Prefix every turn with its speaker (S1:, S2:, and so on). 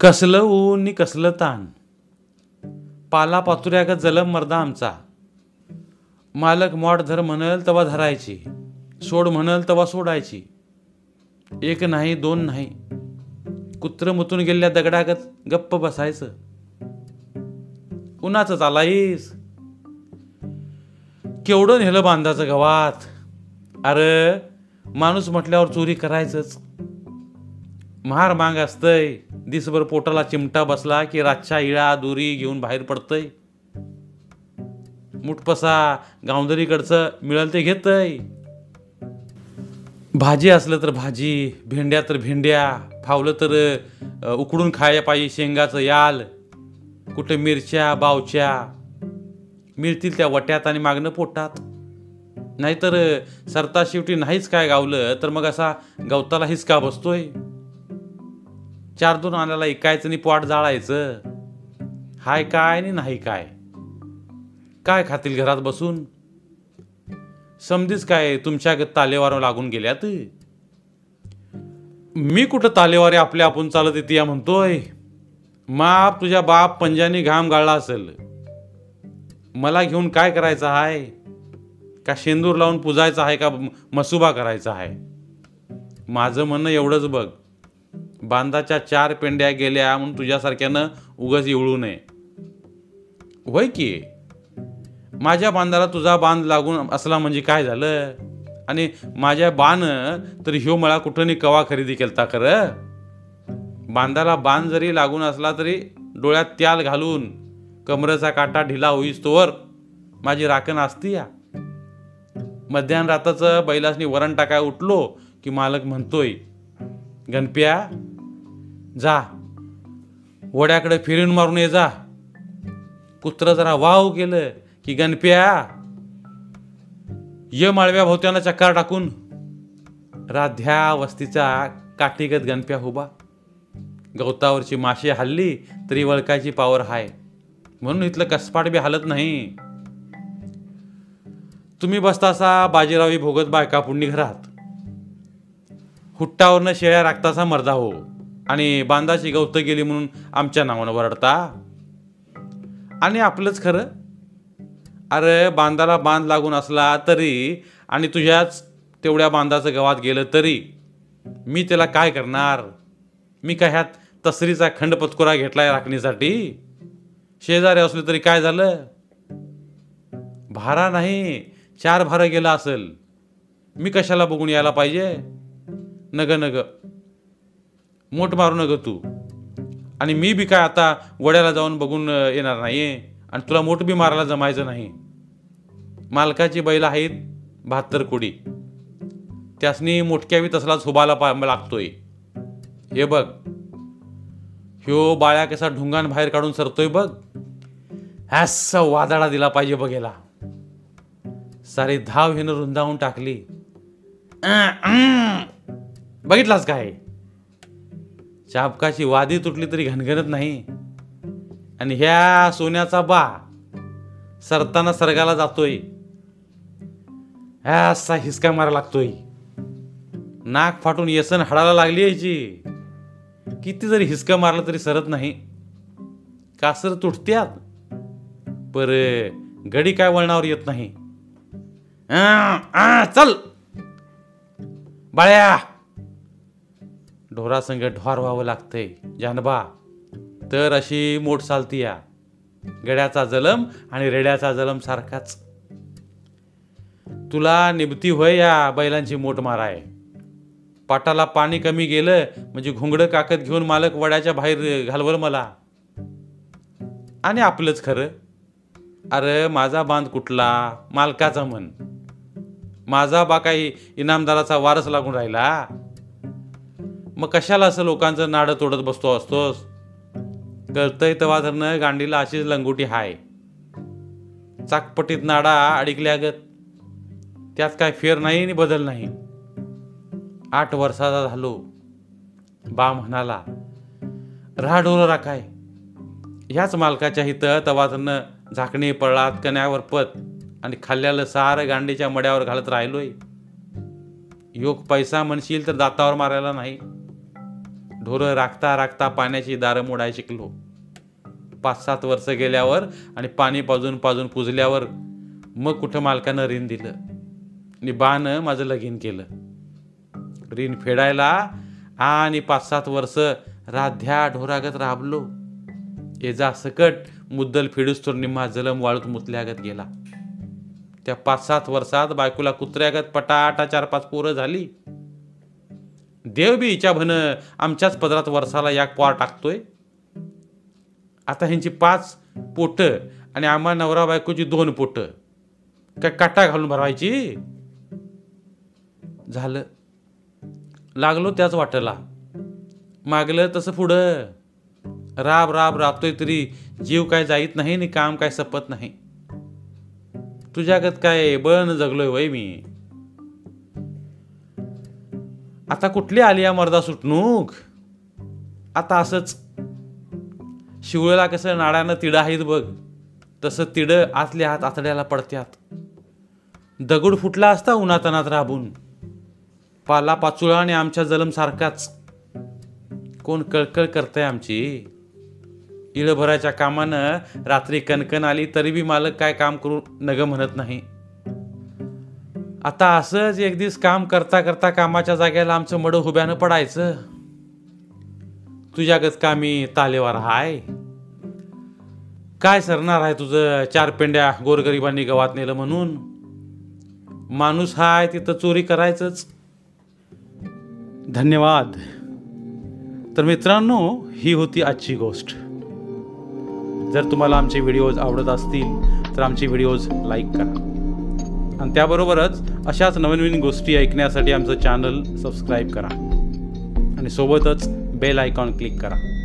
S1: कसलं ऊन नि कसलं ताण. पाला पातुऱ्यागत जलम मर्दा आमचा. मालक मॉड धर म्हणल तवा धरायची. सोड म्हणल तवा सोडायची. एक नाही दोन नाही. कुत्र मुतून गेलेल्या दगडागत गप्प बसायचं. उन्हाच चालाईस केवढं नेलं बांधाचं गवात. अरे माणूस म्हटल्यावर चोरी करायचंच. महार मांग असतंय. दिसभर पोटाला चिमटा बसला की रातच्या इळा दोरी घेऊन बाहेर पडतंय. मुठपसा गावंदरीकडचं मिळेल ते घेतय. भाजी असलं तर भाजी भेंड्या तर भेंड्या फावलं तर उकडून खायला पाहिजे शेंगाचं याल. कुठे मिरच्या बावच्या मिळतील त्या वट्यात आणि मागणं पोटात. नाहीतर सरता शेवटी नाहीच काय गावलं तर मग असा गवताला हिसका बसतोय? चार दोन आणायला ऐकायचं आणि पोट जाळायचं. हाय काय आणि नाही काय? काय खातील घरात बसून? समधीच काय तुमच्या तालेवार लागून गेल्यात? मी कुठं तालेवारी आपल्या आपण चालत येते या म्हणतोय? माप तुझ्या बाप पंजानी घाम गाळला असेल. मला घेऊन काय करायचं आहे का शेंदूर लावून पुजायचं आहे का मसुबा करायचा आहे माझं म्हणणं एवढंच बघ. बांधाच्या चार पेंड्या गेल्या म्हणून तुझ्यासारख्यानं उगच येवळू नये. होय की? माझ्या बांधाला तुझा बांध लागून असला म्हणजे काय झालं? आणि माझ्या बाण तरी ह्यो मला कुठं कवा खरेदी केलता खरं? बांधाला बाण जरी लागून असला तरी डोळ्यात त्याल घालून कमरेचा काटा ढिला होईस तोवर माझी राखण असती या. मध्यान राताचं बैलासनी वरण टाकाय उठलो की मालक म्हणतोय गणप्या जा. वड्याकडे फिरून मारून ये जा. कुत्र जरा वाव केलं की गणप्या ये माळव्या भोवत्यानं चक्कार टाकून. राध्या वस्तीचा काठीगत गणप्या उभा. गवतावरची माशी हल्ली तरी वळकायची पावर हाय. म्हणून इथलं कसपाट बी हालत नाही. तुम्ही बसतासा बाजीरावी भोगत बायका पुण्य घरात. हुट्टावरनं शेळ्या राखताचा मर्दा हो. आणि बांधाशी गवत गेली म्हणून आमच्या नावानं वरडता. आणि आपलंच खरं. अरे बांधाला बांध लागून असला तरी आणि तुझ्याच तेवढ्या बांधाचं गवात गेलं तरी मी त्याला काय करणार? मी काय ह्यात तसरीचा खंड पत्कुरा घेतलाय राखणीसाठी? शेजारी असले तरी काय झालं? भारा नाही चार भारं गेला असेल. मी कशाला बघून यायला पाहिजे? नग नग. मोठ मारू नग तू. आणि मी बी काय आता वड्याला जाऊन बघून येणार नाही आणि तुला मोठ बी मारायला जमायचं नाही. मालकाची बैल आहेत बहात्तर कोडी. त्यासनी मोठक्यावी तसलाच हुबाला पा लागतोय. हे बघ. ह्यो बाळ्या कसा ढुंगान बाहेर काढून सरतोय बघ. ह्यासा वादाडा दिला पाहिजे बघेला. सारी धाव हिनं रुंदावून टाकली. बघितलास काय चापकाशी वादी तुटली तरी घनघनत नाही. आणि ह्या सोन्याचा बा सरताना सरगाला जातोय. ह्या असा हिसका मारा लागतोय. नाक फाटून येसन हाडाला लागली यायची. किती जरी हिसका मारला तरी सरत नाही. कासर तुटत्यात. पर गडी काय वळणावर येत नाही. चल. बाळ्या. ढोरासंग ढोर व्हावं लागतंय. जानबा तर अशी मोठ चालती या. गड्याचा जलम आणि रेड्याचा जलम सारखाच. तुला निभती होय या बैलांची मोठ माराय. पाटाला पाणी कमी गेलं म्हणजे घोंगडं काकत घेऊन मालक वड्याच्या बाहेर घालवल मला. आणि आपलंच खरं. अरे माझा बांध कुठला? मालकाचा म्हण. माझा बा काही इनामदाराचा वारस लागून राहिला. मग कशाला असं लोकांचं नाडं तोडत बसतो असतोस? कळतंय तेव्हा धरणं गांडीला अशीच लंगोटी हाय. चाकपटीत नाडा अडकल्यागत त्यात काय फेर नाही आणि बदल नाही. आठ वर्षाचा झालो. बा म्हणाला राढोर राखाय. ह्याच मालकाच्या हिथं तवा झाकणी पळात कण्यावर पत आणि खाल्ल्याला सार गांडीच्या मड्यावर घालत राहिलोय. योग पैसा म्हणशील तर दातावर मारायला नाही. ढोरं राखता राखता पाण्याची दारं मोडाय शिकलो. पाच सात वर्ष गेल्यावर आणि पाणी पाजून पाजून पुजल्यावर मग कुठं मालकानं ऋण दिलं? आणि बानं माझं लगीन केलं. ऋण फेडायला आणि पाच सात वर्ष राध्या ढोरागत राबलो. एजा सकट मुद्दल फिडूस तर निम्मा जलम वाळूत मुतल्यागत गेला. त्या पाच सात वर्षात बायकोला कुत्र्यागत पटाटा चार पाच पोरं झाली. देव बी इच्छा भन आमच्याच पदरात वर्षाला याक पार टाकतोय. आता ह्यांची पाच पोट आणि आम्हा नवरा बायकोची दोन पोट. काय काटा घालून भरवायची? झालं. लागलो त्याच वाटेला. मागलं तसं पुढं. राब राब राबतोय तरी जीव काय जाईत नाही आणि काम काय सपत नाही. तुझ्यागत काय बळन जगलोय वय मी. आता कुठली आली या मर्दा सुटणूक? आता असंच शिवळेला कसं नाड्यानं तिडं आहेत बघ. तसं तिडं आतल्या हात आतड्याला पडत्यात. दगड फुटला असता उन्हातनात राबून. पाला पाचुळा आणि आमच्या जलम सारखाच. कोण कळकळ करतंय आमची? इळभराच्या कामानं रात्री कणकण आली तरी बी मालक काय काम करू नग म्हणत नाही. आता असंच एक दिवस काम करता करता कामाच्या जागेला आमचं मड हुब्यानं पडायचं. तुझ्यागत कामी तालेवार हाय. काय सरणार आहे तुझं चार पेंड्या गोरगरिबांनी गवात नेलं म्हणून? माणूस हाय तिथं चोरी करायचंच. धन्यवाद. तर मित्रांनो ही होती आजची गोष्ट. जर तुम्हाला आमचे व्हिडिओज आवडत असतील तर आमचे व्हिडिओज लाईक करा. आणि त्याबरोबरच अशाच नवीन गोष्टी ऐकण्यासाठी आमचं चॅनल सबस्क्राईब करा. आणि सोबतच बेल आयकॉन क्लिक करा.